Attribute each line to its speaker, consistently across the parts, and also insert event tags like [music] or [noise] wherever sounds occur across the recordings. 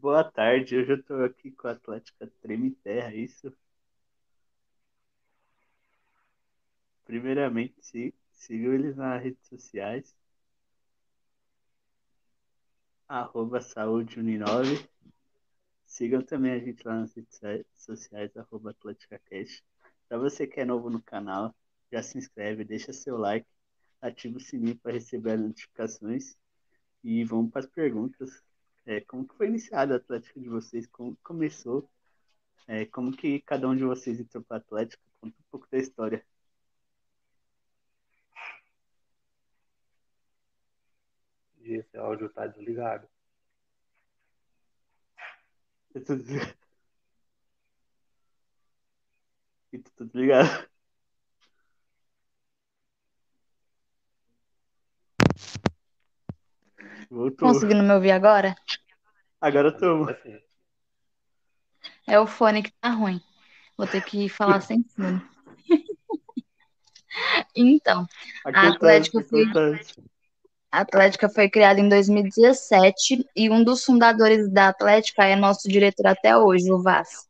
Speaker 1: Boa tarde, hoje eu tô aqui com a Atlética Treme Terra, é isso? Primeiramente, sigam eles nas redes sociais, arroba saúde uninove. Sigam também a gente lá nas redes sociais, arroba AtléticaCast. Para você que é novo no canal, já se inscreve, deixa seu like, ativa o sininho para receber as notificações e vamos para as perguntas. É, como que foi iniciado a Atlética de vocês? Como começou? É, como que cada um de vocês entrou para a Atlética? Conta um pouco da história.
Speaker 2: Esse áudio está desligado.
Speaker 1: Eu tô [laughs] desligado. E tu tá desligado.
Speaker 3: Voltou. Conseguindo me ouvir agora?
Speaker 1: Agora tô.
Speaker 3: É o fone que tá ruim. Vou ter que falar sem fone. [laughs] então, a Atlética foi. A Atlética foi criada em 2017 e um dos fundadores da Atlética é nosso diretor até hoje, o Vaz.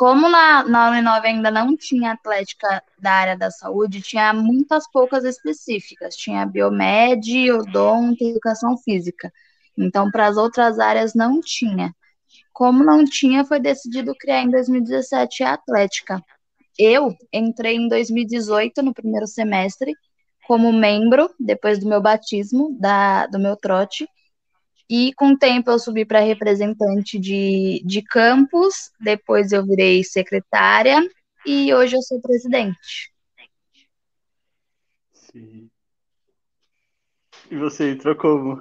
Speaker 3: Como na, na Uninove ainda não tinha Atlética da área da saúde, tinha muitas poucas específicas. Tinha Biomed, Odonto e Educação Física. Então, para as outras áreas não tinha. Como não tinha, foi decidido criar em 2017 a Atlética. Eu entrei em 2018, no primeiro semestre, como membro, depois do meu batismo, da, do meu trote, e com o tempo eu subi para representante de, de campus, depois eu virei secretária e hoje eu sou presidente.
Speaker 1: Sim. E você entrou como?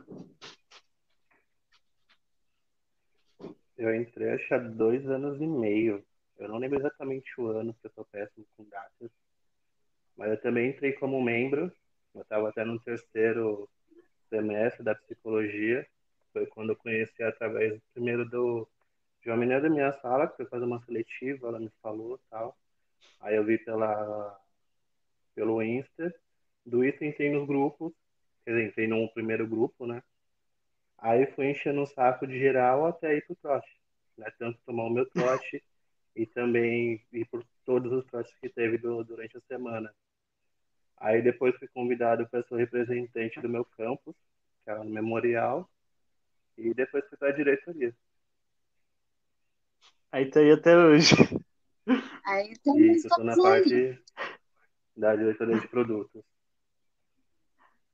Speaker 2: Eu entrei acho há dois anos e meio. Eu não lembro exatamente o ano, porque eu sou péssimo com datas. Mas eu também entrei como membro. Eu estava até no terceiro semestre da psicologia. Foi quando eu conheci através primeiro do de uma menina da minha sala, que foi fazer uma seletiva, ela me falou tal. Aí eu vi pela, pelo Insta. Do Insta entrei nos grupos, quer dizer, entrei no primeiro grupo, né? Aí fui enchendo o saco de geral até ir pro trote. Né? Tanto tomar o meu trote [laughs] e também ir por todos os trotes que teve do, durante a semana. Aí depois fui convidado para ser representante do meu campus, que era no Memorial, e depois fui para a diretoria.
Speaker 1: Aí tá aí até hoje.
Speaker 3: Aí [laughs] tá
Speaker 2: Isso, estou na parte da diretoria de produtos.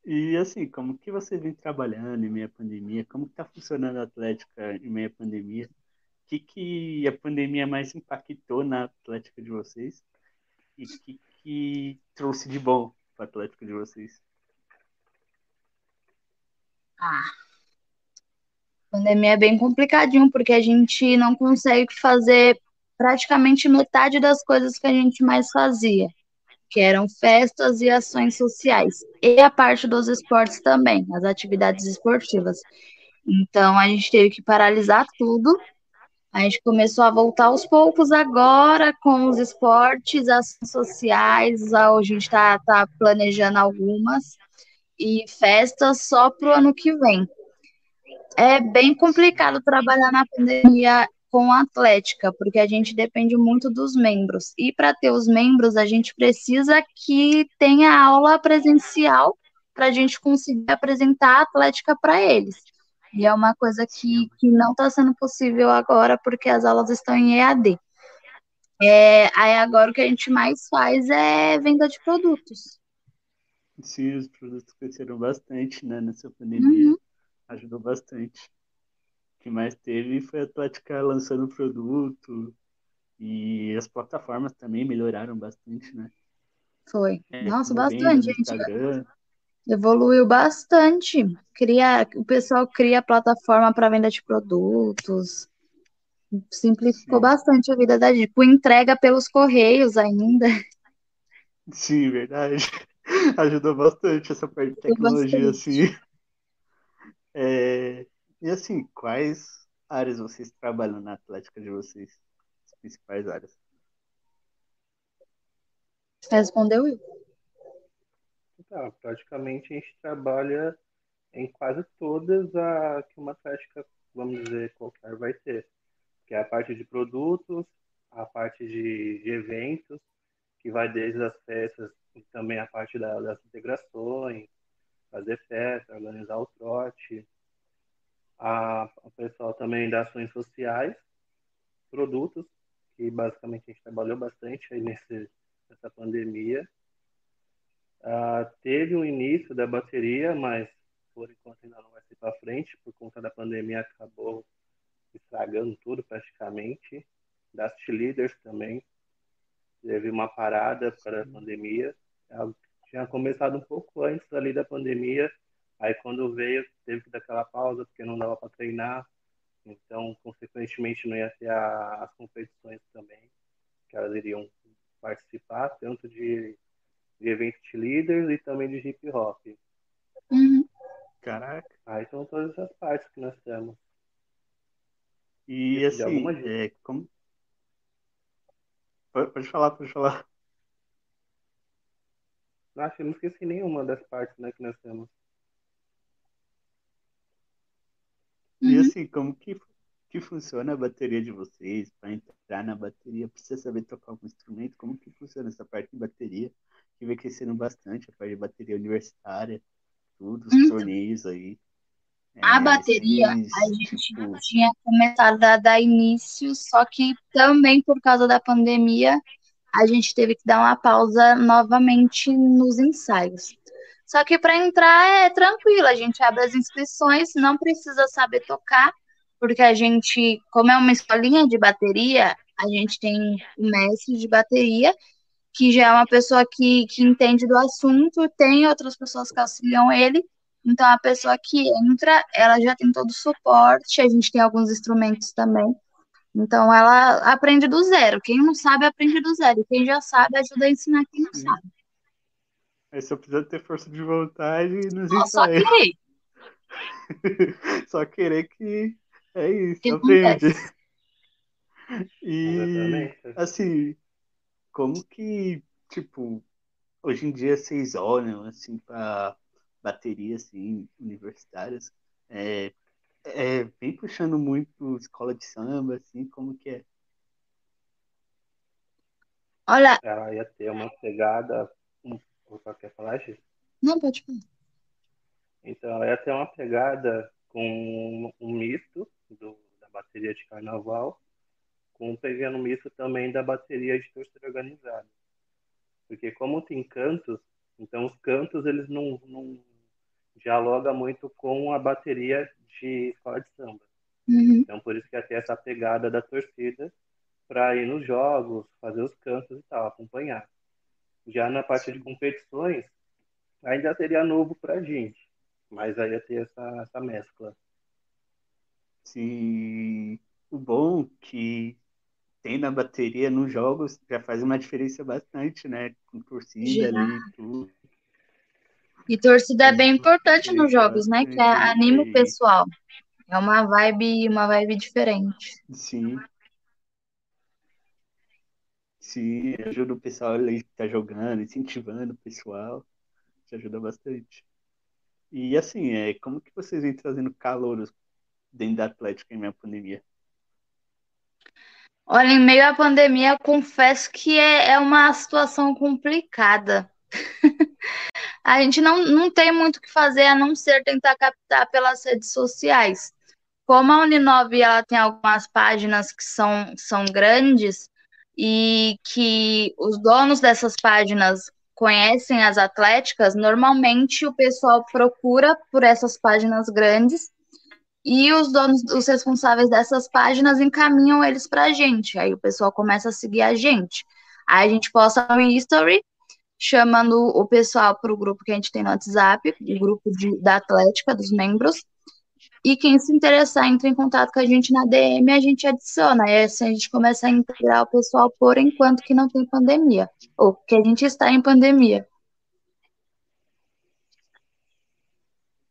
Speaker 1: E assim, como que você vem trabalhando em meio à pandemia? Como está funcionando a Atlética em meio à pandemia? O que, que a pandemia mais impactou na Atlética de vocês? E o que, que trouxe de bom para a Atlética de vocês?
Speaker 3: Ah, pandemia é bem complicadinho, porque a gente não consegue fazer praticamente metade das coisas que a gente mais fazia, que eram festas e ações sociais, e a parte dos esportes também, as atividades esportivas. Então a gente teve que paralisar tudo. A gente começou a voltar aos poucos agora com os esportes, ações sociais, a gente está tá planejando algumas, e festas só para o ano que vem é bem complicado trabalhar na pandemia com a atlética, porque a gente depende muito dos membros. E para ter os membros, a gente precisa que tenha aula presencial para a gente conseguir apresentar a atlética para eles. E é uma coisa que, que não está sendo possível agora, porque as aulas estão em EAD. É, aí agora o que a gente mais faz é venda de produtos.
Speaker 1: Sim, os produtos cresceram bastante né, nessa pandemia. Uhum ajudou bastante. O que mais teve foi a Atlética lançando produto e as plataformas também melhoraram bastante, né?
Speaker 3: Foi. É, Nossa, bastante, gente. Evoluiu bastante. Cria, o pessoal cria plataforma para venda de produtos. Simplificou Sim. bastante a vida da gente. Com entrega pelos correios ainda.
Speaker 1: Sim, verdade. [laughs] Ajudou bastante essa parte de tecnologia, assim. É, e assim, quais áreas vocês trabalham na Atlética de vocês? As principais áreas?
Speaker 3: Respondeu eu.
Speaker 2: Então, praticamente a gente trabalha em quase todas a que uma atlética vamos dizer, qualquer vai ter. Que é a parte de produtos, a parte de, de eventos, que vai desde as festas e também a parte da, das integrações, fazer festa, organizar o trote, a, o pessoal também das ações sociais, produtos, que basicamente a gente trabalhou bastante aí nesse, nessa pandemia. Uh, teve um início da bateria, mas por enquanto ainda não vai ser para frente, por conta da pandemia acabou estragando tudo praticamente. Das leaders também, teve uma parada para a pandemia. Ela tinha começado um pouco antes ali da pandemia, aí quando veio teve que dar aquela pausa porque não dava para treinar, então consequentemente não ia ter a, as competições também, que elas iriam participar, tanto de, de eventos de líderes e também de hip hop.
Speaker 3: Uhum.
Speaker 1: Caraca.
Speaker 2: Aí são todas as partes que nós temos.
Speaker 1: E assim, é, como... Pode falar, pode falar.
Speaker 2: Acho que não esqueci nenhuma das partes né, que nós temos.
Speaker 1: E assim, como que, que funciona a bateria de vocês? Para entrar na bateria, precisa saber tocar algum instrumento? Como que funciona essa parte de bateria? Que vem crescendo bastante, a parte de bateria universitária tudo, os então, torneios aí.
Speaker 3: A é, bateria, a gente tipo... tinha começado a dar início, só que também por causa da pandemia, a gente teve que dar uma pausa novamente nos ensaios. Só que para entrar é tranquilo, a gente abre as inscrições, não precisa saber tocar, porque a gente, como é uma escolinha de bateria, a gente tem o mestre de bateria que já é uma pessoa que, que entende do assunto, tem outras pessoas que auxiliam ele. Então, a pessoa que entra, ela já tem todo o suporte, a gente tem alguns instrumentos também. Então, ela aprende do zero. Quem não sabe, aprende do zero. Quem já sabe, ajuda a ensinar quem não Sim. sabe.
Speaker 1: Aí só precisa ter força de vontade e nos
Speaker 3: não, Só querer. [laughs]
Speaker 1: só querer que é isso, que aprende. [laughs] E, assim, como que, tipo, hoje em dia vocês olham, assim, para baterias, assim, universitárias, é, é, vem puxando muito escola de samba, assim, como que é?
Speaker 3: Olha...
Speaker 2: Ela ia ter uma pegada... Opa, quer falar, Gis?
Speaker 3: Não, pode falar.
Speaker 2: Então, ela ia ter uma pegada com um misto do, da bateria de carnaval com um pequeno misto também da bateria de torcida organizada. Porque como tem cantos, então os cantos eles não, não dialoga muito com a bateria de escola de samba.
Speaker 3: Uhum.
Speaker 2: Então por isso que até essa pegada da torcida para ir nos jogos, fazer os cantos e tal, acompanhar. Já na parte de competições, ainda seria novo para a gente, mas aí ia ter essa, essa mescla.
Speaker 1: Sim, o bom que tem na bateria nos jogos já faz uma diferença bastante, né? Com torcida já. ali tudo.
Speaker 3: E torcida é bem importante nos jogos, né? Que é anima o pessoal. É uma vibe, uma vibe diferente.
Speaker 1: Sim. Sim, ajuda o pessoal ali que tá jogando, incentivando o pessoal. Te ajuda bastante. E assim, é, como que vocês vêm trazendo calor dentro da Atlética em minha pandemia?
Speaker 3: Olha, em meio à pandemia, confesso que é, é uma situação complicada. [laughs] a gente não, não tem muito o que fazer a não ser tentar captar pelas redes sociais. Como a Uninove ela tem algumas páginas que são, são grandes e que os donos dessas páginas conhecem as atléticas, normalmente o pessoal procura por essas páginas grandes e os donos, os responsáveis dessas páginas encaminham eles para a gente. Aí o pessoal começa a seguir a gente. Aí a gente posta um history chamando o pessoal para o grupo que a gente tem no WhatsApp, o grupo de, da Atlética, dos membros. E quem se interessar, entre em contato com a gente na DM, a gente adiciona. E assim a gente começa a integrar o pessoal por enquanto que não tem pandemia. Ou que a gente está em pandemia.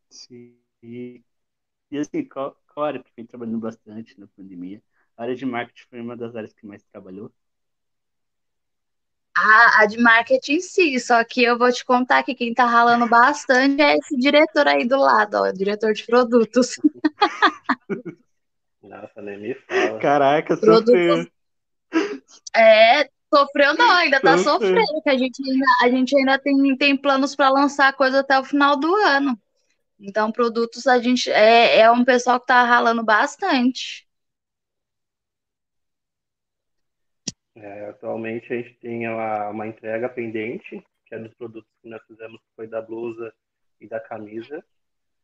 Speaker 1: Sim. E assim, qual área que vem trabalhando bastante na pandemia? A área de marketing foi uma das áreas que mais trabalhou?
Speaker 3: A, a de marketing sim, só que eu vou te contar que quem tá ralando bastante é esse diretor aí do lado, ó, o diretor de produtos. [laughs]
Speaker 2: Nossa, nem me fala.
Speaker 1: Caraca,
Speaker 3: Produtos-
Speaker 1: sofreu.
Speaker 3: É, sofreu não, ainda tá
Speaker 1: Sofreu.
Speaker 3: sofrendo, que a gente ainda, a gente ainda tem, tem planos para lançar coisa até o final do ano. Então, produtos a gente é, é um pessoal que tá ralando bastante.
Speaker 2: É, atualmente a gente tem uma, uma entrega pendente, que é dos produtos que nós fizemos, que foi da blusa e da camisa.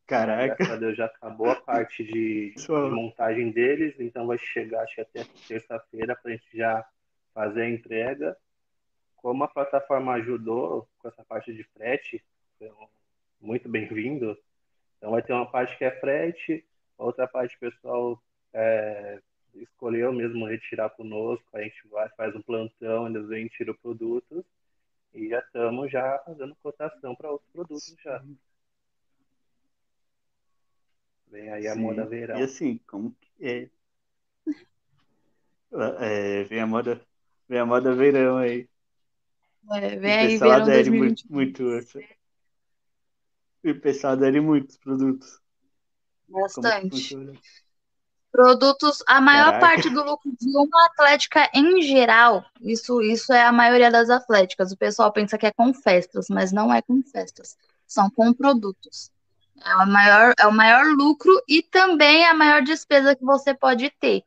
Speaker 1: Caraca.
Speaker 2: Graças a Deus já acabou a parte de, de
Speaker 1: Pessoal,
Speaker 2: montagem deles, então vai chegar acho até terça-feira para a gente já fazer a entrega. Como a plataforma ajudou com essa parte de frete, muito bem-vindo. Então vai ter uma parte que é frete, outra parte pessoal é, escolheu mesmo retirar conosco, a gente vai, faz um plantão, eles vêm, tira o produto e já estamos já fazendo cotação para outros produtos já. Vem aí a
Speaker 1: sim.
Speaker 2: moda verão.
Speaker 1: E assim, como que é? É, vem a moda, vem a moda verão aí.
Speaker 3: É,
Speaker 1: O
Speaker 3: vem aí
Speaker 1: pessoal
Speaker 3: verão
Speaker 1: adere muito,
Speaker 3: 2020.
Speaker 1: muito. essa- E o pessoal adere muito os produtos.
Speaker 3: Bastante. Produtos, a maior
Speaker 1: Caraca.
Speaker 3: parte do lucro de uma atlética em geral, isso, isso é a maioria das atléticas. O pessoal pensa que é com festas, mas não é com festas, são com produtos. É o maior, é o maior lucro e também a maior despesa que você pode ter,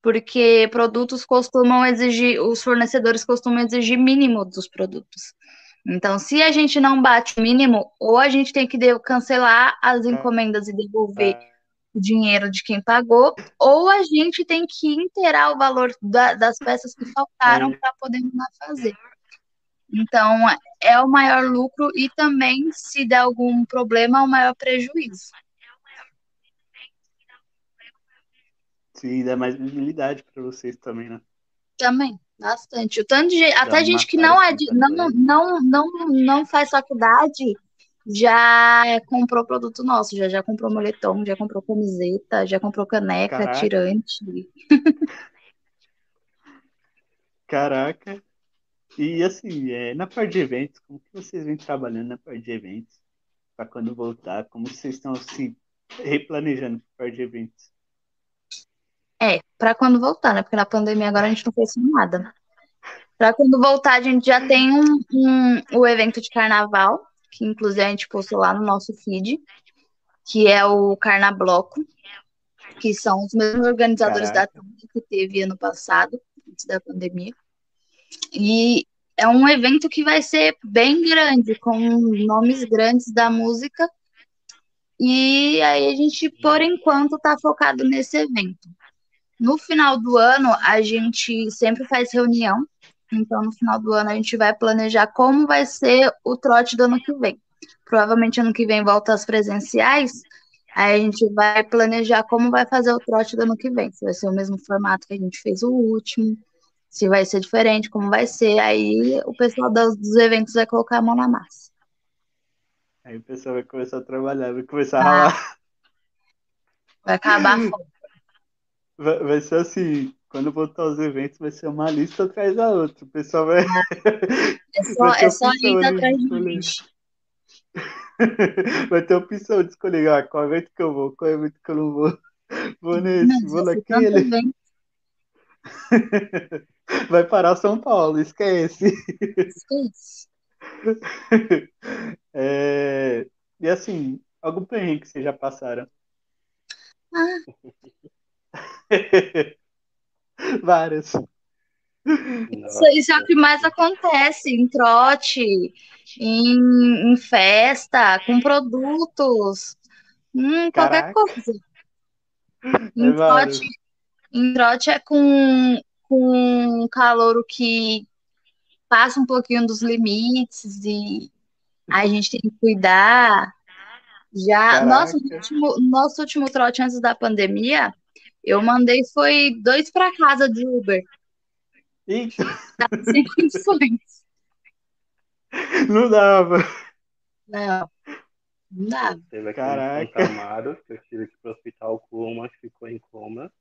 Speaker 3: porque produtos costumam exigir, os fornecedores costumam exigir mínimo dos produtos. Então, se a gente não bate o mínimo, ou a gente tem que cancelar as encomendas e devolver o dinheiro de quem pagou, ou a gente tem que inteirar o valor da- das peças que faltaram para poder fazer. Então, é o maior lucro e também, se der algum problema, é o maior prejuízo.
Speaker 1: Sim, dá mais visibilidade para vocês também, né?
Speaker 3: Também, bastante. O tanto de até gente que não é não, não, não, não faz faculdade já comprou produto nosso, já, já comprou moletom, já comprou camiseta, já comprou caneca,
Speaker 1: Caraca.
Speaker 3: tirante.
Speaker 1: Caraca. E assim, é, na parte de eventos, como que vocês vêm trabalhando na parte de eventos? Para quando voltar, como vocês estão se replanejando para parte de eventos?
Speaker 3: É, para quando voltar, né? Porque na pandemia agora a gente não fez nada. Para quando voltar, a gente já tem um, um- o evento de carnaval, que inclusive a gente postou lá no nosso feed, que é o Carnabloco, que são os mesmos organizadores da
Speaker 1: Caraca.
Speaker 3: turnê que teve ano passado, antes da pandemia. E é um evento que vai ser bem grande, com nomes grandes da música. E aí a gente, por enquanto, tá focado nesse evento. No final do ano, a gente sempre faz reunião. Então, no final do ano, a gente vai planejar como vai ser o trote do ano que vem. Provavelmente ano que vem volta às presenciais. Aí a gente vai planejar como vai fazer o trote do ano que vem. Se vai ser o mesmo formato que a gente fez o último, se vai ser diferente, como vai ser. Aí o pessoal dos, dos eventos vai colocar a mão na massa.
Speaker 1: Aí o pessoal vai começar a trabalhar, vai começar a
Speaker 3: Ah.
Speaker 1: ralar.
Speaker 3: Vai acabar a fome. [laughs]
Speaker 1: Vai, vai ser assim, quando voltar os eventos, vai ser uma lista atrás da outra. O pessoal vai.
Speaker 3: É [laughs] só,
Speaker 1: Vai
Speaker 3: é só
Speaker 1: de
Speaker 3: atrás de gente. [laughs]
Speaker 1: Vai ter opção de escolher ah, qual evento que eu vou, qual evento que eu não vou. [laughs] Vou nesse,
Speaker 3: Mas
Speaker 1: vou naquele. Vai parar São Paulo, esquece.
Speaker 3: Esquece.
Speaker 1: É, E assim, algum perrengue que vocês já passaram? [laughs] Várias.
Speaker 3: Isso, isso é o que mais acontece em trote, em, em festa, com produtos, hum, qualquer coisa. [laughs]
Speaker 1: É
Speaker 3: Em
Speaker 1: várias.
Speaker 3: trote, em trote é com, com um calouro que passa um pouquinho dos limites e a gente tem que cuidar. Já, nosso último, nosso último trote antes da pandemia, eu mandei foi dois para casa de Uber,
Speaker 1: Eita,
Speaker 3: sem condições. [laughs]
Speaker 1: não dava.
Speaker 3: Não, não dá.
Speaker 2: Teve aquele
Speaker 1: Caraca.
Speaker 2: Que eu tive que ir pro hospital com uma, que ficou em coma.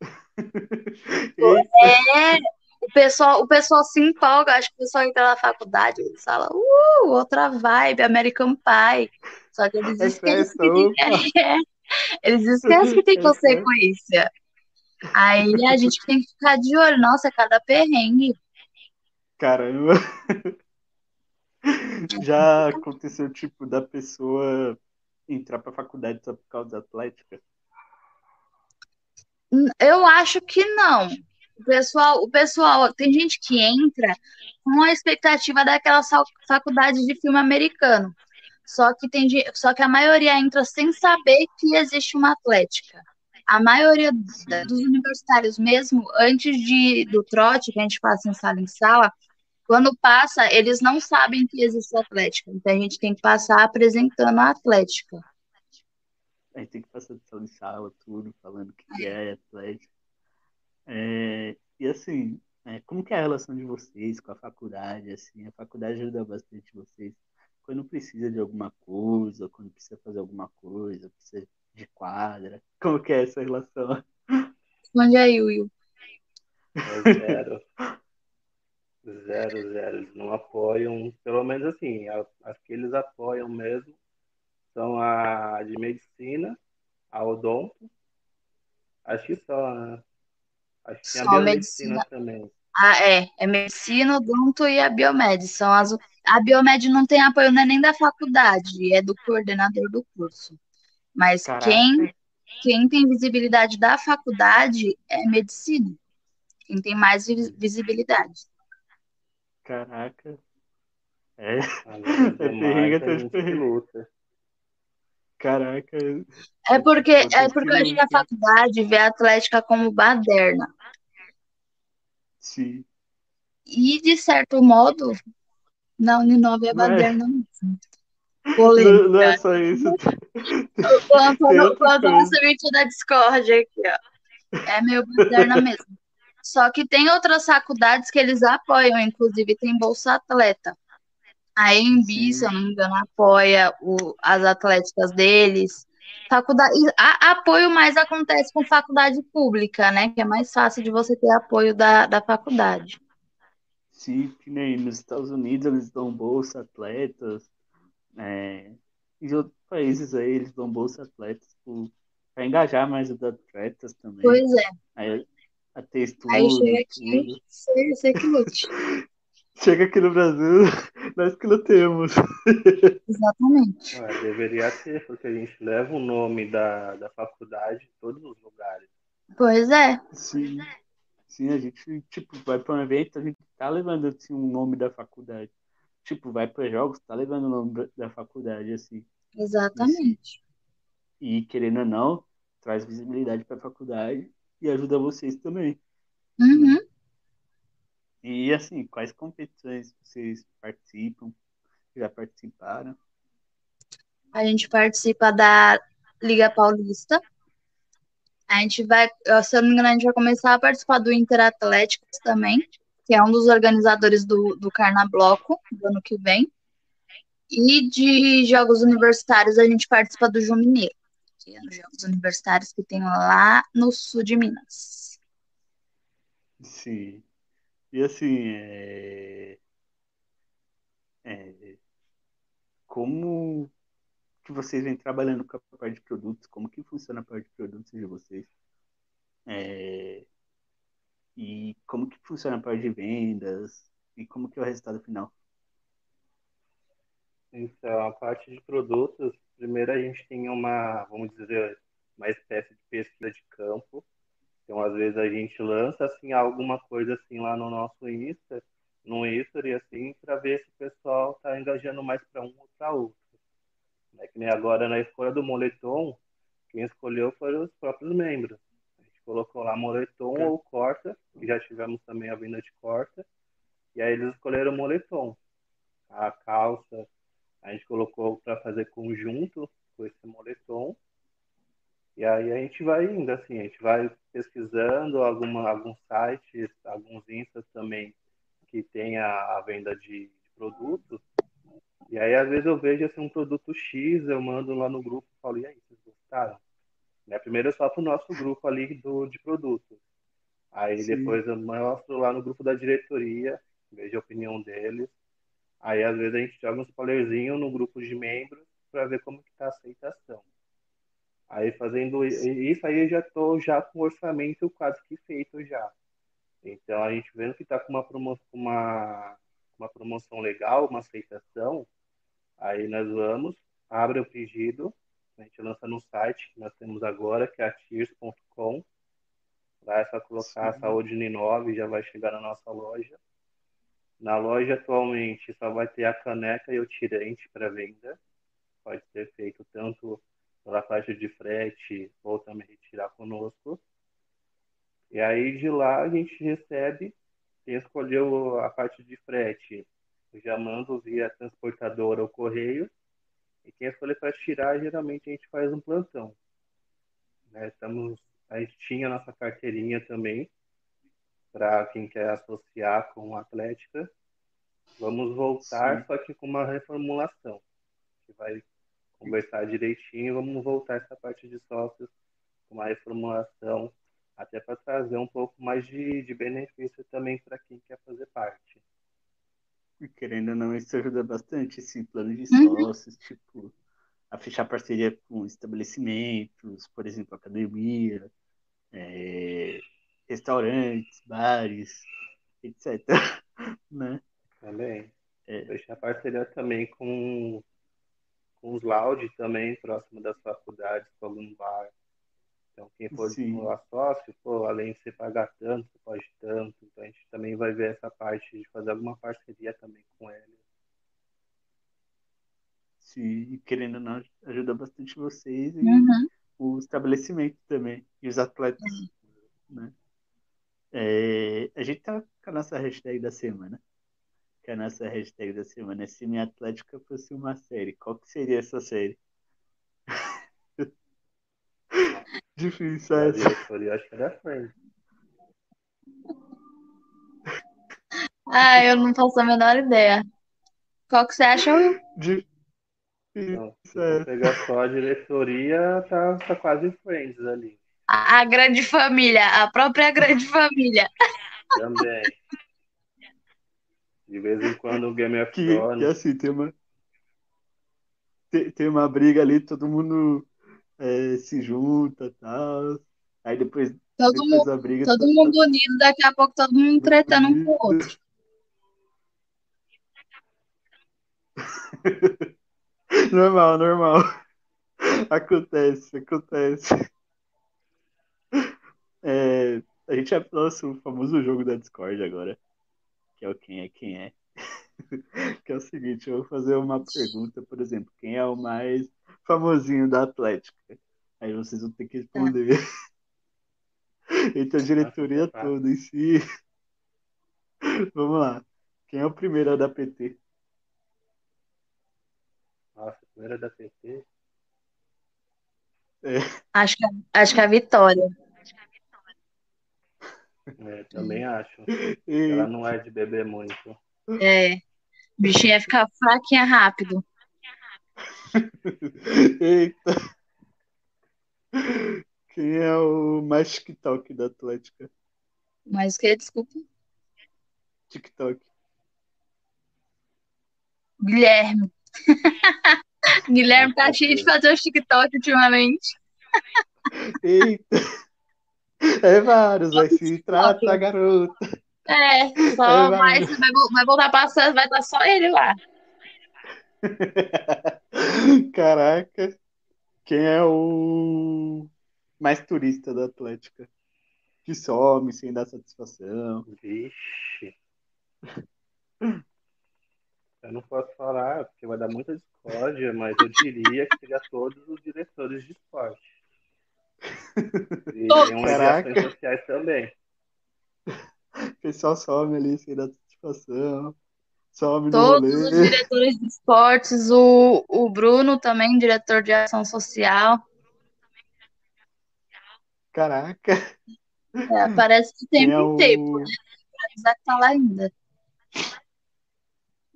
Speaker 2: [laughs]
Speaker 3: É, o pessoal, o pessoal se empolga, acho que o pessoal entra na faculdade e fala, uh, outra vibe, American Pie. Só que eles
Speaker 1: É
Speaker 3: esquecem é, Eles esquecem que tem consequência. Aí a gente tem que ficar de olho. Nossa, é cada perrengue.
Speaker 1: Caramba. Já aconteceu, tipo, da pessoa entrar pra faculdade só por causa da atlética?
Speaker 3: Eu acho que não. O pessoal, o pessoal, tem gente que entra com a expectativa daquela faculdade de filme americano. Só que tem só que a maioria entra sem saber que existe uma atlética. A maioria dos universitários mesmo, antes de, do trote, que a gente passa em sala em sala, quando passa, eles não sabem que existe atlética. Então a gente tem que passar apresentando a atlética.
Speaker 1: A gente tem que passar de sala em sala, tudo, falando que é atlética. É, e assim, é, como que é a relação de vocês com a faculdade? Assim, a faculdade ajuda bastante vocês quando precisa de alguma coisa, quando precisa fazer alguma coisa, precisa de quadra. [laughs] Como que é essa relação?
Speaker 3: Responde aí, Will.
Speaker 2: É zero. zero, zero. Eles não apoiam, pelo menos assim, as que eles apoiam mesmo são a de medicina, a odonto, acho que só, né? Acho que tem a biomedicina medicina. também.
Speaker 3: Ah, é. É medicina, odonto e a biomed. São as... A biomed não tem apoio não é nem da faculdade, é do coordenador do curso. Mas quem, quem tem visibilidade da faculdade é medicina. Quem tem mais visibilidade.
Speaker 1: Caraca. É. É perrengue luta. Caraca.
Speaker 3: É porque, é porque a gente na faculdade vê a Atlética como baderna.
Speaker 1: Sim.
Speaker 3: E, de certo modo, na Uninove é baderna mesmo.
Speaker 1: Não, não, é só isso. [laughs]
Speaker 3: Quando uma semente da Discord aqui, ó. É meio baderna mesmo. Só que tem outras faculdades que eles apoiam, inclusive tem Bolsa Atleta. A EMB, se eu não me engano, apoia o, as atléticas deles. Faculdade, a, apoio mais acontece com faculdade pública, né? Que é mais fácil de você ter apoio da, da faculdade.
Speaker 1: Sim, que nem nos Estados Unidos eles dão bolsa atletas. É, em outros países aí eles dão bolsa atletas para engajar mais os atletas também.
Speaker 3: Pois é.
Speaker 1: Aí, a estudo,
Speaker 3: aí chega aqui, você, você que lute. [laughs]
Speaker 1: Chega aqui no Brasil, [laughs] nós que lutemos. [laughs]
Speaker 3: Exatamente.
Speaker 2: Ué, deveria ter, porque a gente leva o nome da, da faculdade em todos os lugares.
Speaker 3: Pois é.
Speaker 1: Sim. Sim, a gente, tipo, vai para um evento, a gente tá levando assim, um nome da faculdade. Tipo, vai para jogos, tá levando o nome da faculdade, assim.
Speaker 3: Exatamente.
Speaker 1: Assim. E querendo ou não, traz visibilidade para a faculdade e ajuda vocês também.
Speaker 3: Uhum.
Speaker 1: E assim, quais competições vocês participam? Já participaram?
Speaker 3: A gente participa da Liga Paulista. A gente vai, se eu não me engano, a gente vai começar a participar do Interatléticos também, que é um dos organizadores do, do Carnabloco do ano que vem. E de jogos universitários a gente participa do João Mineiro, que é os jogos universitários que tem lá no sul de Minas.
Speaker 1: Sim. E assim, é... É... como que vocês vêm trabalhando com a parte de produtos? Como que funciona a parte de produtos de vocês? É... E como que funciona a parte de vendas? E como que é o resultado final?
Speaker 2: Então, a parte de produtos, primeiro a gente tem uma, vamos dizer, uma espécie de pesquisa de campo, então, às vezes a gente lança assim alguma coisa assim lá no nosso Insta, no History assim, para ver se o pessoal está engajando mais para um ou para outro. É que nem agora na escolha do moletom, quem escolheu foram os próprios membros. A gente colocou lá moletom ou corta, que já tivemos também a venda de corta, e aí eles escolheram moletom. A calça a gente colocou para fazer conjunto com esse moletom e aí a gente vai indo, assim, a gente vai pesquisando alguma, alguns sites, alguns instas também que tem a, a venda de, de, produtos. E aí, às vezes, eu vejo assim, um produto X, eu mando lá no grupo e falo, e aí, vocês gostaram? Né? Primeiro é só para o nosso grupo ali do, de produtos. Aí Sim. depois eu mostro lá no grupo da diretoria, vejo a opinião deles. Aí às vezes a gente joga um spoilerzinho no grupo de membros para ver como que tá a aceitação. Aí fazendo isso aí eu já tô já com o orçamento quase que feito já. Então a gente vendo que está com uma promoção, uma, uma promoção legal, uma aceitação, aí nós vamos, abre o pedido, a gente lança no site que nós temos agora, que é atirs.com. Lá é só colocar Sim. saúde Ninove, já vai chegar na nossa loja. Na loja atualmente só vai ter a caneca e o tirante para venda. Pode ser feito tanto pela faixa de frete ou também retirar conosco. E aí de lá a gente recebe, quem escolheu a parte de frete, já mando via transportadora ou correio. E quem escolheu para tirar, geralmente a gente faz um plantão. Né? Estamos, a gente tinha a nossa carteirinha também, para quem quer associar com a Atlética. Vamos voltar, Sim. só que com uma reformulação. Que vai conversar direitinho, vamos voltar essa parte de sócios com uma reformulação, até para trazer um pouco mais de, de benefício também para quem quer fazer parte.
Speaker 1: E querendo ou não, isso ajuda bastante, esse plano de uhum. sócios, uhum. tipo, a fechar parceria com estabelecimentos, por exemplo, academia, é, restaurantes, bares, etc. [laughs] né?
Speaker 2: Também. É. Fechar parceria também com com os laudes também, próximo das faculdades, com algum bar. Então, quem for Sim. sócio, pô, além de você pagar tanto, você pode tanto. Então, a gente também vai ver essa parte de fazer alguma parceria também com ele.
Speaker 1: Sim, querendo ou não, ajuda bastante vocês e uhum. o estabelecimento também, e os atletas. Uhum. Né? É, a gente tá com a nossa hashtag da semana que a nossa hashtag da semana é se minha Atlética fosse uma série. Qual que seria essa série? Difícil essa.
Speaker 2: Eu acho que era Friends.
Speaker 3: Ah, eu não faço a menor ideia. Qual que você acha?
Speaker 2: Difícil. Não, se pegar só a diretoria, tá, tá quase Friends ali.
Speaker 3: A, a grande família, a própria grande família.
Speaker 2: Também. De vez em quando o Game of
Speaker 1: que,
Speaker 2: Thrones.
Speaker 1: Que assim, tem uma. Tem, tem uma briga ali, todo mundo é, se junta e tal. Aí depois,
Speaker 3: todo
Speaker 1: depois
Speaker 3: mundo,
Speaker 1: da briga.
Speaker 3: Todo mundo unido, daqui a pouco todo mundo tretando um com o outro. [laughs]
Speaker 1: normal, normal. Acontece, acontece. É, a gente já lança o famoso jogo da Discord agora que é o quem é quem é. Que é o seguinte, eu vou fazer uma pergunta, por exemplo, quem é o mais famosinho da Atlética? Aí vocês vão ter que responder. [laughs] Entre a diretoria toda em si. [laughs] Vamos lá. Quem é o primeiro da PT?
Speaker 2: Nossa, o primeiro da PT?
Speaker 1: É.
Speaker 3: Acho que, acho que é a Vitória.
Speaker 2: É, também acho. [laughs] Ela não é de beber muito.
Speaker 3: É. Bichinha fica fraquinha rápido. [laughs]
Speaker 1: Eita. Quem é o mais TikTok da Atlética?
Speaker 3: Mais que, desculpa?
Speaker 1: TikTok.
Speaker 3: Guilherme. [laughs] Guilherme tá cheio de fazer os TikTok ultimamente.
Speaker 1: Eita. É vários, vai se trata, garota.
Speaker 3: É, só é mais, vai, vai voltar passando, vai estar só ele lá. [laughs]
Speaker 1: Caraca, quem é o mais turista da Atlética? Que some sem dar satisfação.
Speaker 2: Vixe. Eu não posso falar, porque vai dar muita discórdia, mas eu diria que seria todos os diretores de esporte. E tem umas Caraca. sociais também. [laughs]
Speaker 1: O pessoal some ali sem dar satisfação. Some
Speaker 3: Todos os diretores de esportes, o, o Bruno também, diretor de ação social.
Speaker 1: Caraca.
Speaker 3: É, parece que [laughs] tem é um tempo, né? Que tá lá ainda.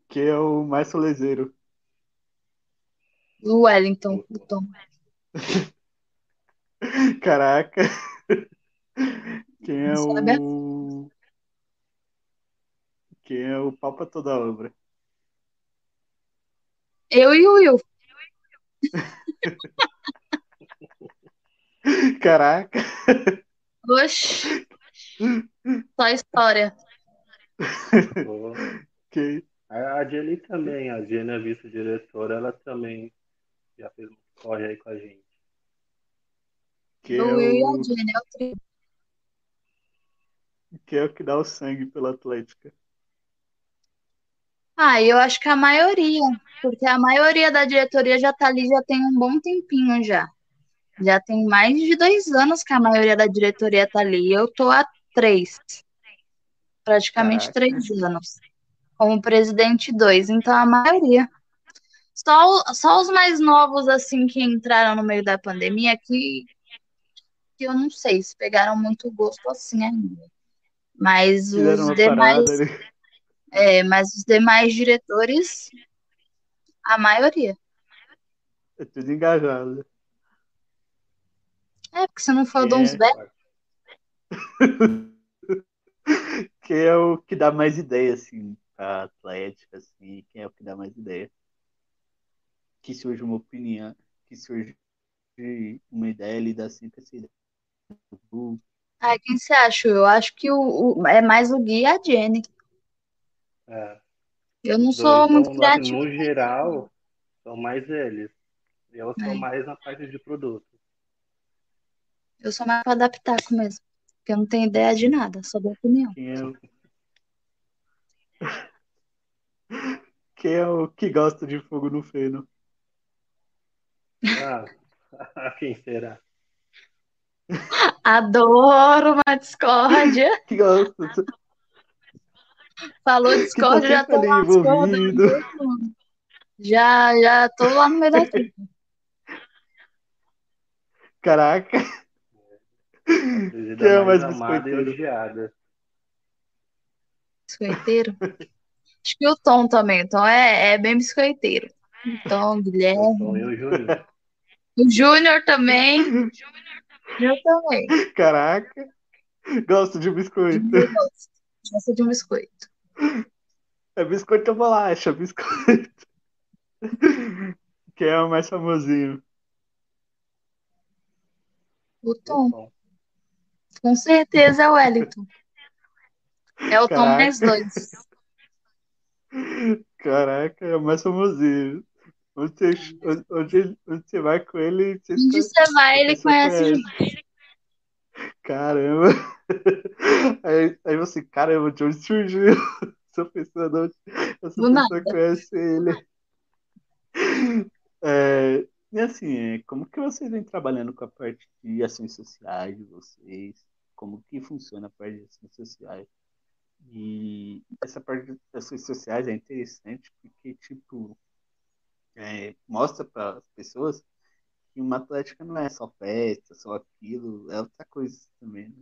Speaker 1: Que é o mais solezeiro.
Speaker 3: O Wellington, o Tom. [laughs]
Speaker 1: Caraca. Quem é o. Quem é o pau pra toda obra?
Speaker 3: Eu e o Will. [laughs]
Speaker 1: Caraca.
Speaker 3: Oxi. Só história.
Speaker 1: Que...
Speaker 2: A Jenny também, a Jenny, a vice-diretora, ela também já fez um corre aí com a gente.
Speaker 1: Que, é
Speaker 3: o Will e a
Speaker 1: o...
Speaker 3: Jenny, é o trio.
Speaker 1: que é o que dá o sangue pela Atlética.
Speaker 3: Ah, eu acho que a maioria, porque a maioria da diretoria já tá ali já tem um bom tempinho já. Já tem mais de dois anos que a maioria da diretoria tá ali. Eu tô há três, praticamente
Speaker 1: Caraca.
Speaker 3: três anos, como presidente dois. Então a maioria. Só, só os mais novos, assim, que entraram no meio da pandemia, que, que eu não sei se pegaram muito gosto assim ainda. Mas os demais,
Speaker 1: parada ali.
Speaker 3: É, mas os demais diretores, a maioria.
Speaker 1: É tudo engajado.
Speaker 3: É, porque se não for o
Speaker 1: É.
Speaker 3: Dons Beck,
Speaker 1: Que é o que dá mais ideia, assim, pra Atlética, assim. Quem é o que dá mais ideia? Que surge uma opinião, que surge uma ideia, ele dá sempre essa ideia.
Speaker 3: Ah, quem você acha? Eu acho que o, o- é mais o Gui e a Jenny.
Speaker 2: É,
Speaker 3: Eu não sou
Speaker 2: dois
Speaker 3: muito
Speaker 2: são,
Speaker 3: criativa.
Speaker 2: no geral, são mais eles. Eu sou
Speaker 3: É.
Speaker 2: mais na parte de produto.
Speaker 3: Eu sou mais pra adaptar mesmo. Porque eu não tenho ideia de nada, só dou opinião.
Speaker 1: quem é o... [laughs] Quem é o que gosta de fogo no feno?
Speaker 2: Ah, [laughs] quem será?
Speaker 3: Adoro uma discórdia. [laughs]
Speaker 1: Que gosta?
Speaker 3: Falou
Speaker 1: Que
Speaker 3: discórdia, já tô lá
Speaker 1: envolvido.
Speaker 3: Já, já tô lá no meio da. [laughs]
Speaker 1: Caraca. Quem é
Speaker 2: mais e
Speaker 1: biscoiteiro?
Speaker 3: Biscoiteiro. Acho que o Tom também. O Tom é, é bem biscoiteiro. O Tom, Guilherme.
Speaker 2: eu e o Juninho.
Speaker 3: O Júnior também. Eu também.
Speaker 1: Caraca. Gosto de biscoito.
Speaker 3: Gosto. Gosto de um biscoito.
Speaker 1: É biscoito ou bolacha? Biscoito. [laughs] Quem é o mais famosinho?
Speaker 3: O Tom.
Speaker 2: Bom,
Speaker 3: Com certeza é o Wellington. É o Tom
Speaker 1: Caraca.
Speaker 3: mais dois.
Speaker 1: Caraca, é o mais famosinho. Onde você, onde, onde você vai com ele, você
Speaker 3: Onde você vai, ele conhece. demais.
Speaker 1: Caramba. [laughs] Aí, aí você, caramba, de onde surgiu [laughs] essa pessoa? Onde essa
Speaker 3: Do
Speaker 1: pessoa
Speaker 3: nada.
Speaker 1: conhece ele? [laughs] É, e assim, é, como que vocês vêm trabalhando com a parte de ações sociais de vocês? Como que funciona a parte de ações sociais? E essa parte de ações sociais é interessante porque, tipo, é, mostra para as pessoas que uma atlética não é só festa, só aquilo, é outra coisa também, né?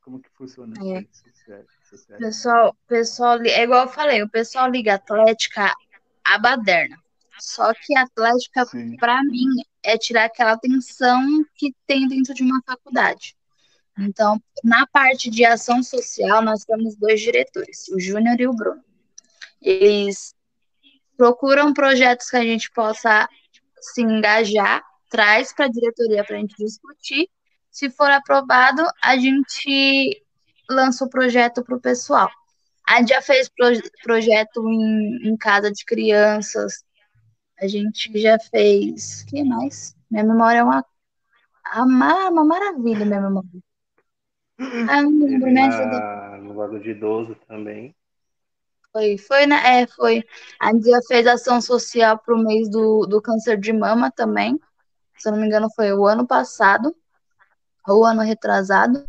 Speaker 1: Como que funciona as
Speaker 3: É.
Speaker 1: redes sociais? sociais?
Speaker 3: Pessoal, pessoal, é igual eu falei, o pessoal liga Atlética à baderna. Só que a Atlética, para mim, é tirar aquela tensão que tem dentro de uma faculdade. Então, na parte de ação social, nós temos dois diretores, o Júnior e o Bruno. Eles procuram projetos que a gente possa se engajar, traz para a diretoria para a gente discutir. Se for aprovado, a gente lança o projeto para o pessoal. A gente já fez pro- projeto em, em casa de crianças. A gente já fez. O que mais? Minha memória é uma, uma, uma maravilha, minha memória. Ah, não lembro, me ajuda.
Speaker 2: no bagulho de idoso também.
Speaker 3: Foi, foi, né? É, foi. A gente já fez ação social para o mês do, do câncer de mama também. Se eu não me engano, foi o ano passado, ou ano retrasado.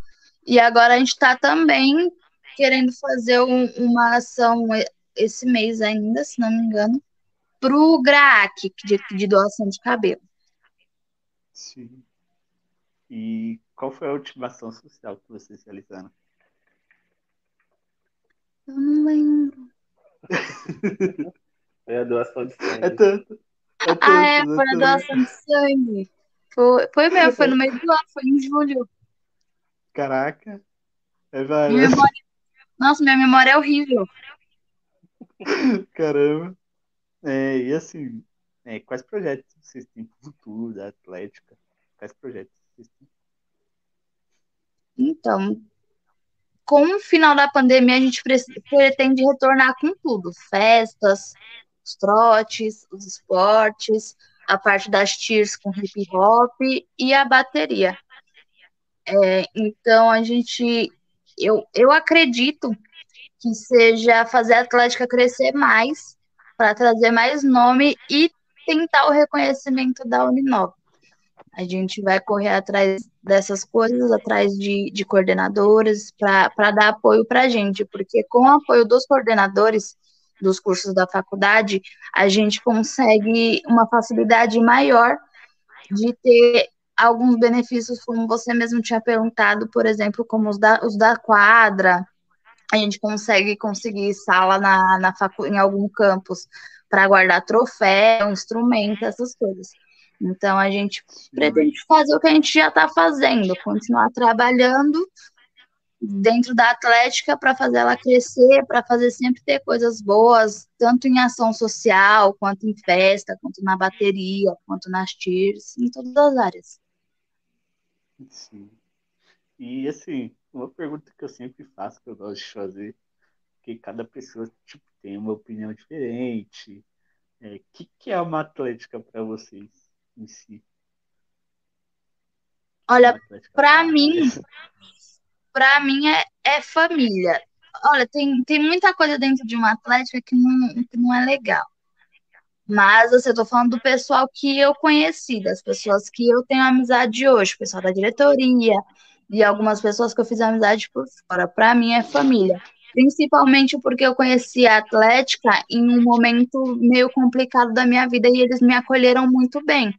Speaker 3: E agora a gente está também querendo fazer um- uma ação esse mês ainda, se não me engano, para o GRAAC, de, de doação de cabelo.
Speaker 1: sim. E qual foi a última ação social que vocês realizaram?
Speaker 3: Eu não lembro.
Speaker 2: Foi [laughs] a doação de
Speaker 1: É
Speaker 2: sangue.
Speaker 1: É tanto,
Speaker 3: Ah, é,
Speaker 1: é
Speaker 3: foi a doação de sangue. Foi, foi mesmo, foi no meio do ano, foi em julho.
Speaker 1: Caraca. É
Speaker 3: Minha
Speaker 1: várias.
Speaker 3: memória... Nossa, minha memória é horrível. [laughs]
Speaker 1: Caramba. É, e assim, é, quais projetos vocês têm pro futuro da Atlética? Quais projetos vocês têm?
Speaker 3: Então, com o final da pandemia, a gente pretende retornar com tudo: festas, os trotes, os esportes, a parte das tiers com hip hop e a bateria. É, então, a gente, eu, eu acredito que seja fazer a Atlética crescer mais, para trazer mais nome e tentar o reconhecimento da Uninove. A gente vai correr atrás dessas coisas, atrás de, de coordenadores, para dar apoio para a gente, porque com o apoio dos coordenadores dos cursos da faculdade, a gente consegue uma facilidade maior de ter alguns benefícios, como você mesmo tinha perguntado, por exemplo, como os da, os da quadra, a gente consegue conseguir sala na, na facu, em algum campus para guardar troféu, instrumento, essas coisas. Então a gente pretende fazer o que a gente já está fazendo, continuar trabalhando dentro da Atlética para fazer ela crescer, para fazer sempre ter coisas boas, tanto em ação social, quanto em festa, quanto na bateria, quanto nas tiers, em todas as áreas.
Speaker 1: Sim. E assim, uma pergunta que eu sempre faço, que eu gosto de fazer, que cada pessoa tipo, tem uma opinião diferente. O é, que, que é uma atlética para vocês em si?
Speaker 3: Olha, para mim, para mim é, é família. Olha, tem, tem muita coisa dentro de uma atlética que não, que não é legal. Mas assim, eu tô falando do pessoal que eu conheci, das pessoas que eu tenho amizade hoje, pessoal da diretoria e algumas pessoas que eu fiz amizade por fora. Para mim é família. Principalmente porque eu conheci a Atlética em um momento meio complicado da minha vida e eles me acolheram muito bem.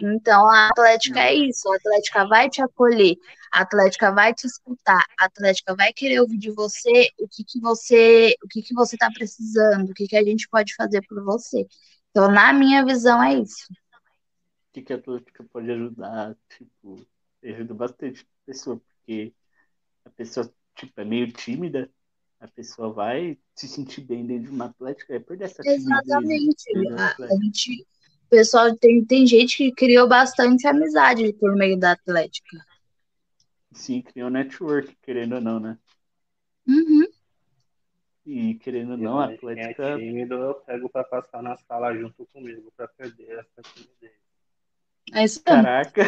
Speaker 3: Então, a Atlética é isso, a Atlética vai te acolher, a Atlética vai te escutar, a Atlética vai querer ouvir de você o que, que você o que, que você está precisando, o que, que a gente pode fazer por você. Então, na minha visão, é isso.
Speaker 1: O que, que a Atlética pode ajudar? Tipo, ajuda bastante a pessoa, porque a pessoa tipo, é meio tímida, a pessoa vai se sentir bem dentro de uma Atlética, é perder essa timidez.
Speaker 3: Exatamente. A, a gente o pessoal tem, tem gente que criou bastante amizade por meio da Atlética.
Speaker 1: Sim, criou network, querendo ou não, né?
Speaker 3: Uhum.
Speaker 1: E querendo ou não, a Atlética.
Speaker 2: É tímido, eu pego pra passar na sala junto comigo pra perder essa timidez.
Speaker 3: É isso.
Speaker 1: Caraca!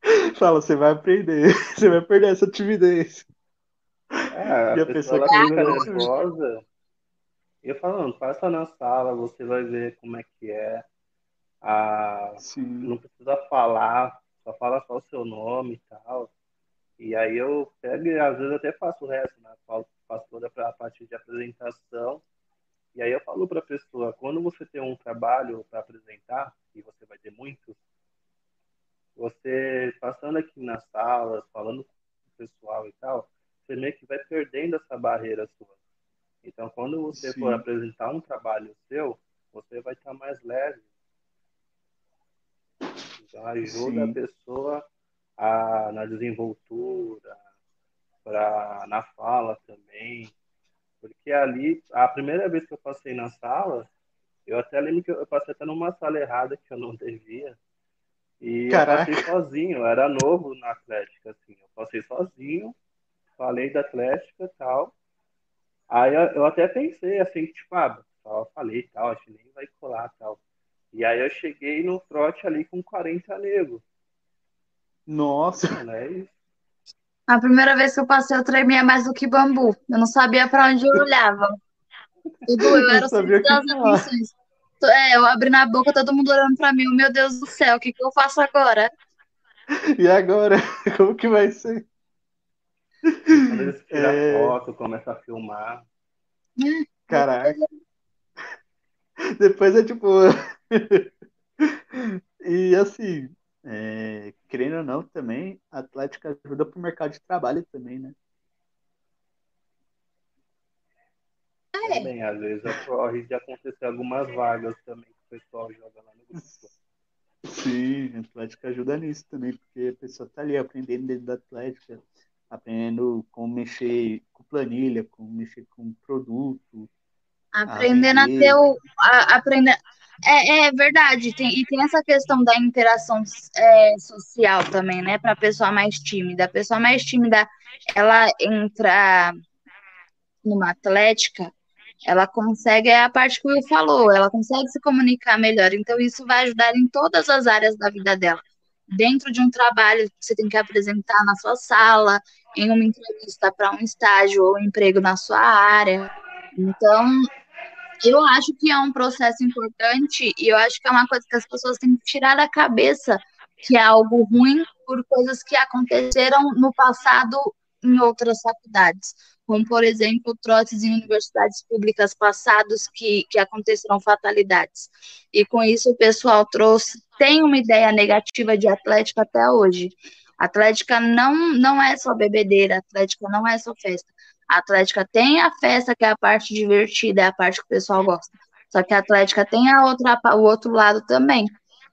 Speaker 1: [laughs] Fala, você vai aprender, [laughs] você vai perder essa timidez.
Speaker 2: É, e a, a pessoa, pessoa que fica nervosa, eu falando, passa na sala, você vai ver como é que é. Ah, não precisa falar, só fala só o seu nome e tal. E aí eu pego e às vezes até faço o resto, né? Faço toda a parte de apresentação. E aí eu falo para a pessoa, quando você tem um trabalho para apresentar, e você vai ter muitos, você passando aqui nas salas, falando com o pessoal e tal, você meio que vai perdendo essa barreira sua. Então, quando você Sim. for apresentar um trabalho seu, você vai estar mais leve. Então, ajuda Sim. a pessoa a, na desenvoltura, pra, na fala também. Porque ali, a primeira vez que eu passei na sala, eu até lembro que eu passei até numa sala errada que eu não devia. E Caraca. eu passei sozinho, eu era novo na Atlética, assim. Eu passei sozinho, falei da Atlética e tal. Aí eu, eu até pensei assim, tipo, ah, só falei tal, acho que nem vai colar tal. E aí eu cheguei no trote ali com 40 negros.
Speaker 1: Nossa!
Speaker 2: É isso.
Speaker 3: A primeira vez que eu passei, eu tremia mais do que bambu. Eu não sabia para onde eu olhava. Tudo, eu [laughs] era o centro das atenções. É, eu abri na boca, todo mundo olhando para mim. Meu Deus do céu, o que, que eu faço agora?
Speaker 1: E agora? [laughs] Como que vai ser?
Speaker 2: Eles tiram é... foto, começam a filmar.
Speaker 1: Caraca. Depois é tipo. [laughs] e assim, é... querendo ou não, também, a Atlética ajuda pro mercado de trabalho também, né?
Speaker 3: É.
Speaker 2: Também, às vezes ocorre de acontecer algumas vagas também que o pessoal joga lá no grupo.
Speaker 1: Sim, a Atlética ajuda nisso também, porque a pessoa tá ali aprendendo dentro da Atlética, aprendendo como mexer com planilha, como mexer com produto,
Speaker 3: Aprendendo a, ter o. A, aprender... É, é verdade, tem, e tem essa questão da interação é, social também, né? Para a pessoa mais tímida. A pessoa mais tímida, ela entra numa atlética, ela consegue, é a parte que o Will falou, ela consegue se comunicar melhor. Então, isso vai ajudar em todas as áreas da vida dela. Dentro de um trabalho que você tem que apresentar na sua sala, em uma entrevista para um estágio ou emprego na sua área. Então, eu acho que é um processo importante e eu acho que é uma coisa que as pessoas têm que tirar da cabeça que é algo ruim por coisas que aconteceram no passado em outras faculdades, como, por exemplo, trotes em universidades públicas passados que, que aconteceram fatalidades. E com isso o pessoal trouxe, tem uma ideia negativa de Atlética até hoje. Atlética não, não é só bebedeira, Atlética não é só festa. A Atlética tem a festa, que é a parte divertida, é a parte que o pessoal gosta. Só que a Atlética tem a outra, o outro lado também.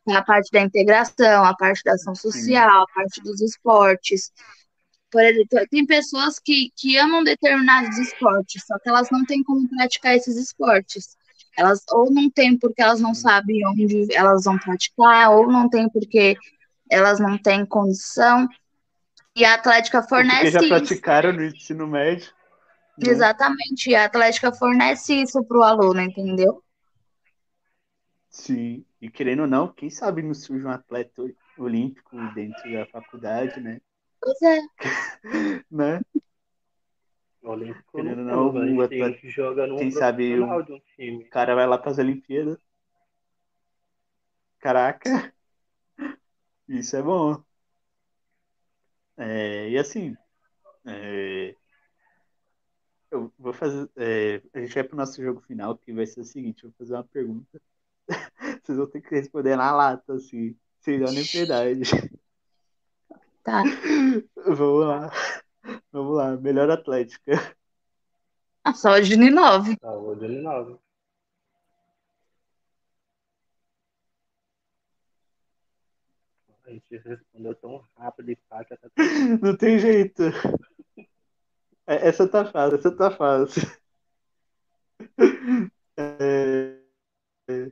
Speaker 3: É a parte da integração, a parte da ação social, a parte dos esportes. Por exemplo, tem pessoas que, que amam determinados esportes, só que elas não têm como praticar esses esportes. Elas ou não têm porque elas não sabem onde elas vão praticar, ou não têm porque elas não têm condição. E a Atlética fornece.
Speaker 1: Porque já praticaram no ensino médio.
Speaker 3: Né? Exatamente, a Atlética fornece isso para o aluno, entendeu?
Speaker 1: Sim, e querendo ou não, quem sabe não surge um atleta olímpico dentro da faculdade, né?
Speaker 3: Pois é. [laughs]
Speaker 1: né?
Speaker 2: Olímpico
Speaker 1: Querendo ou
Speaker 2: não,
Speaker 1: um atleta-
Speaker 2: que joga
Speaker 1: quem sabe o-
Speaker 2: de um time.
Speaker 1: O cara vai lá para as Olimpíadas. Caraca! Isso é bom. É, e assim, é, eu vou fazer. é, a gente vai pro nosso jogo final, que vai ser o seguinte: eu vou fazer uma pergunta. [laughs] Vocês vão ter que responder na lata, assim, sem dar nem piedade.
Speaker 3: Tá. [laughs]
Speaker 1: Vamos lá. Vamos lá, melhor atlética.
Speaker 3: Ah, só o Juninove.
Speaker 2: Saúde ele nova. A gente respondeu tão rápido e que [laughs] até
Speaker 1: Não tem jeito. É, Essa tá fácil, essa tá fácil. [laughs] É, é,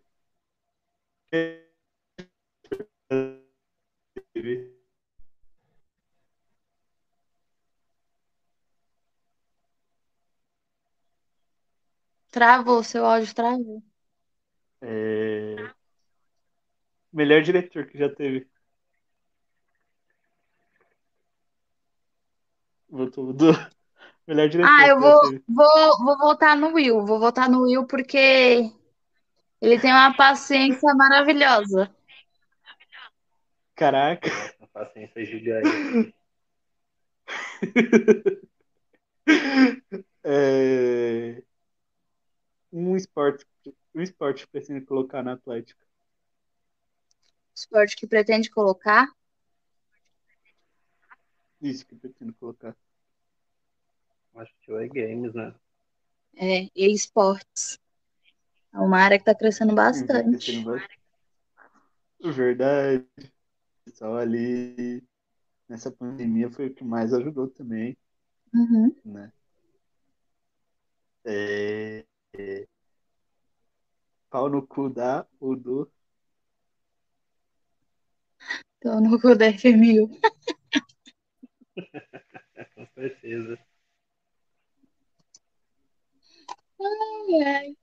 Speaker 3: Travou, seu áudio travou.
Speaker 1: é, Melhor diretor que já teve. Do [laughs] melhor diretor
Speaker 3: Ah, eu vou, vou, vou votar no Will. Vou votar no Will porque ele tem uma paciência maravilhosa.
Speaker 1: Caraca.
Speaker 2: a paciência gigante. [laughs]
Speaker 1: É, Um esporte, um esporte que precisa colocar na Atlética.
Speaker 3: Esporte que pretende colocar.
Speaker 1: Isso que pretendo colocar.
Speaker 2: Acho que é games, né?
Speaker 3: É, e esportes. É uma área que está crescendo bastante.
Speaker 1: Crescendo bastante. Verdade. O pessoal ali nessa pandemia foi o que mais ajudou também,
Speaker 3: Uhum.
Speaker 1: né? É, é, Pau no cu da ou do.
Speaker 3: Então, no cu da FMU. [laughs]
Speaker 2: Com certeza.
Speaker 3: Ai, ai.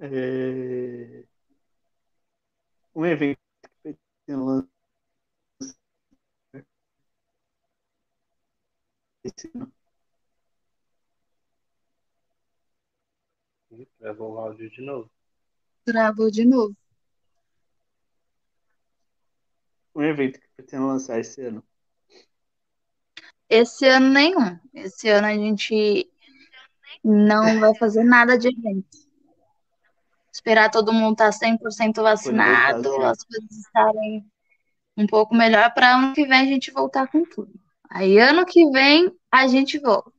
Speaker 1: É, Um evento que pretendo lançar esse ano.
Speaker 2: Travou o áudio de novo.
Speaker 3: Travou de novo.
Speaker 1: Um evento que pretendo lançar esse ano.
Speaker 3: Esse ano nenhum. Esse ano a gente não vai fazer nada de evento. Esperar todo mundo estar 100% vacinado, as coisas estarem um pouco melhor para ano que vem a gente voltar com tudo. Aí ano que vem a gente volta.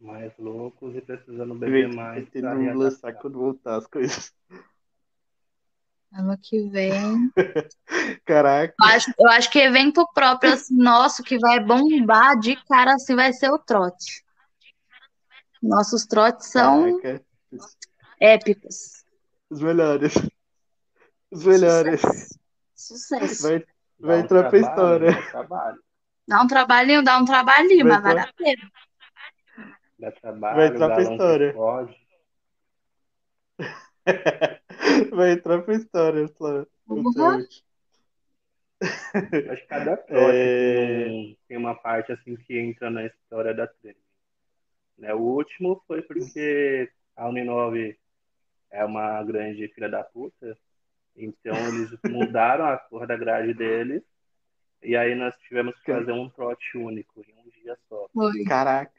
Speaker 2: Mais loucos e precisando beber mais. readaptar.
Speaker 1: lançar quando voltar as coisas.
Speaker 3: Ano que vem. [laughs]
Speaker 1: Caraca.
Speaker 3: Eu acho, eu acho que evento próprio, assim, nosso, que vai bombar de cara, assim, vai ser o trote. Nossos trotes são
Speaker 1: Caraca.
Speaker 3: épicos.
Speaker 1: Os melhores. Os melhores.
Speaker 3: Sucesso.
Speaker 1: Vai,
Speaker 2: Dá
Speaker 1: vai
Speaker 2: um
Speaker 1: entrar pra
Speaker 2: trabalho,
Speaker 1: história.
Speaker 2: Dá trabalho.
Speaker 3: Dá um trabalhinho, dá um trabalhinho,
Speaker 1: Vai
Speaker 3: mas vale a pena.
Speaker 2: Dá trabalho,
Speaker 1: Vai entrar pra história.
Speaker 2: pode. [laughs]
Speaker 1: Vai entrar pra história, Flávio. [laughs]
Speaker 2: Acho que cada trote
Speaker 1: É.
Speaker 2: tem, um- uma parte assim que entra na história da treme. Né? O último foi porque a Uninove é uma grande filha da puta. Então eles [laughs] mudaram a cor da grade deles. E aí nós tivemos que fazer um trote único em um dia só.
Speaker 1: Caraca.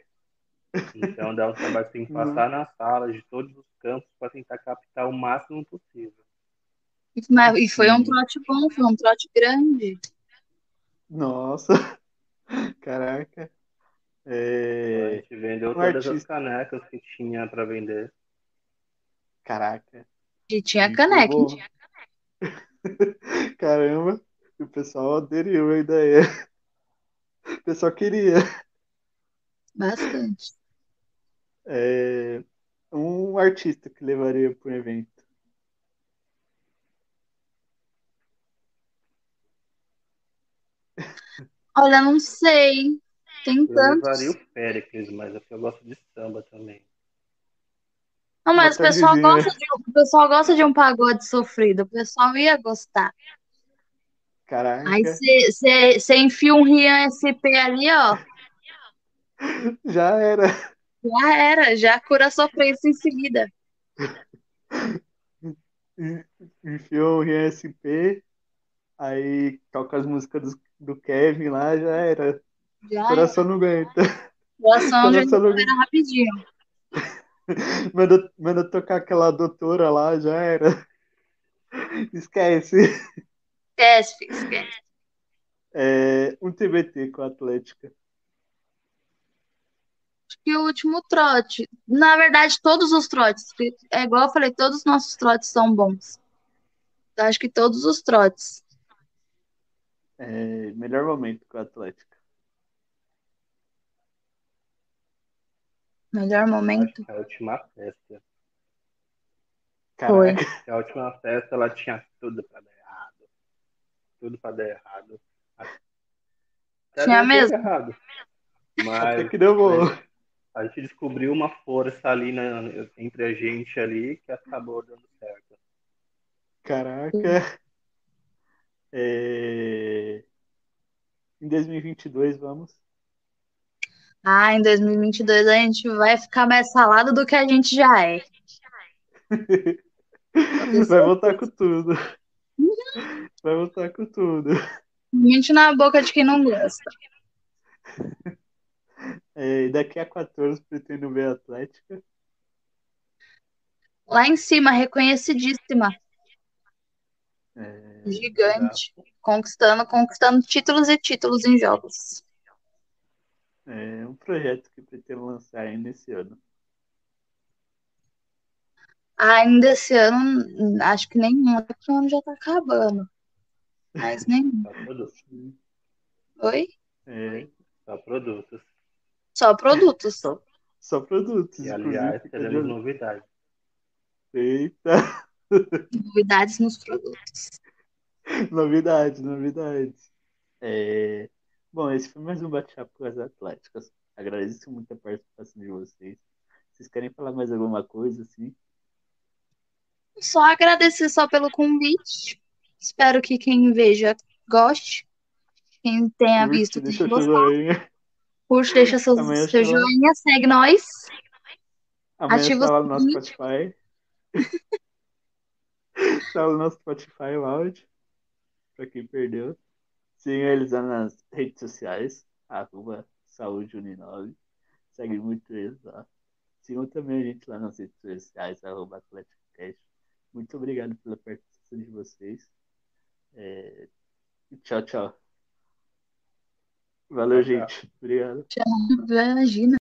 Speaker 2: Então dá um trabalho que tem que passar nas salas de todos os campos para tentar captar o máximo possível.
Speaker 3: Mas- E foi um trote bom, foi um trote grande.
Speaker 1: Nossa. [laughs] Caraca.
Speaker 2: A
Speaker 1: É...
Speaker 2: gente vendeu
Speaker 1: um
Speaker 2: todas as
Speaker 1: artista.
Speaker 2: canecas que tinha para vender.
Speaker 1: Caraca.
Speaker 3: E tinha
Speaker 1: Muito
Speaker 3: caneca.
Speaker 1: bom. [laughs] Caramba. O pessoal aderiu à ideia. [laughs] O pessoal queria.
Speaker 3: Bastante.
Speaker 1: É... Um artista que levaria para um evento.
Speaker 3: Olha, não sei. Tem
Speaker 2: Eu
Speaker 3: tantos.
Speaker 2: levaria o Péricles, mas é porque eu gosto de samba também.
Speaker 3: Não, mas o pessoal, gosta de, um- o pessoal gosta de um pagode sofrido. O pessoal ia gostar.
Speaker 1: Caraca.
Speaker 3: Aí você enfia um Rian SP ali, ó. [laughs]
Speaker 1: Já era.
Speaker 3: Já era, já cura a sofrência em seguida.
Speaker 1: Enfiou o RSP, aí toca as músicas do, do Kevin lá, já era.
Speaker 3: Já
Speaker 1: O
Speaker 3: era.
Speaker 1: coração não aguenta.
Speaker 3: Coração
Speaker 1: Coração não
Speaker 3: recupera rapidinho. [laughs]
Speaker 1: Manda, manda tocar aquela doutora lá, já era. Esquece.
Speaker 3: Esquece, esquece.
Speaker 1: É, um TBT com a Atlética.
Speaker 3: Acho que o último trote. Na verdade, todos os trotes. É igual eu falei, todos os nossos trotes são bons. Eu acho que todos os trotes.
Speaker 1: É, melhor momento com a Atlética.
Speaker 3: Melhor
Speaker 2: Acho
Speaker 3: momento.
Speaker 2: que a última festa.
Speaker 3: Foi.
Speaker 1: Caraca. [laughs]
Speaker 2: A última festa ela tinha tudo pra dar errado. Tudo pra dar errado. Até
Speaker 3: Tinha mesmo.
Speaker 2: errado.
Speaker 1: Até
Speaker 2: Mas
Speaker 1: que deu bom.
Speaker 2: A gente descobriu uma força ali na- entre a gente ali que acabou dando certo.
Speaker 1: Caraca. É, Em 2022, vamos.
Speaker 3: Ah, em 2022 a gente vai ficar mais salado do que a gente já é. [laughs]
Speaker 1: Vai voltar com tudo. Vai voltar com tudo.
Speaker 3: Mente na boca de quem não gosta. [laughs]
Speaker 1: É, daqui a 14 pretendo ver a Atlética.
Speaker 3: Lá em cima, reconhecidíssima.
Speaker 1: É,
Speaker 3: Gigante. Conquistando, conquistando títulos e títulos em jogos.
Speaker 1: é um projeto que pretendo lançar ainda esse ano.
Speaker 3: Ainda esse ano, acho que nenhum, porque o ano já tá acabando. Mas nenhum.
Speaker 2: Só produtos.
Speaker 3: Oi?
Speaker 1: É,
Speaker 2: Só produtos.
Speaker 3: Só produtos.
Speaker 1: só, só produtos.
Speaker 2: E aliás, teremos novidades.
Speaker 1: Eita, [laughs]
Speaker 3: Novidades nos produtos.
Speaker 1: novidades, novidades. É, Bom, esse foi mais um bate-papo com as Atléticas. Agradeço muito a participação de vocês. Vocês querem falar mais alguma coisa, assim?
Speaker 3: Só agradecer só pelo convite. Espero que quem veja goste. Quem tenha
Speaker 1: Curte,
Speaker 3: visto
Speaker 1: deixa
Speaker 3: tenha gostado. Curte, deixa seu,
Speaker 1: Amanhã
Speaker 3: seu
Speaker 1: chama-
Speaker 3: joinha, segue nós.
Speaker 1: Amanhã
Speaker 3: Ativa o
Speaker 1: no nosso. Spotify. [laughs] Está no nosso Spotify o áudio. Pra quem perdeu. Sigam eles lá nas redes sociais. Arroba Saúde Uninove. Segue muito eles lá. Sigam também a gente lá nas redes sociais. Arroba AtléticoCast. Muito obrigado pela participação de vocês. É, Tchau, tchau. Valeu,
Speaker 2: Tchau, tchau.
Speaker 1: gente. Obrigado.
Speaker 3: Imagina.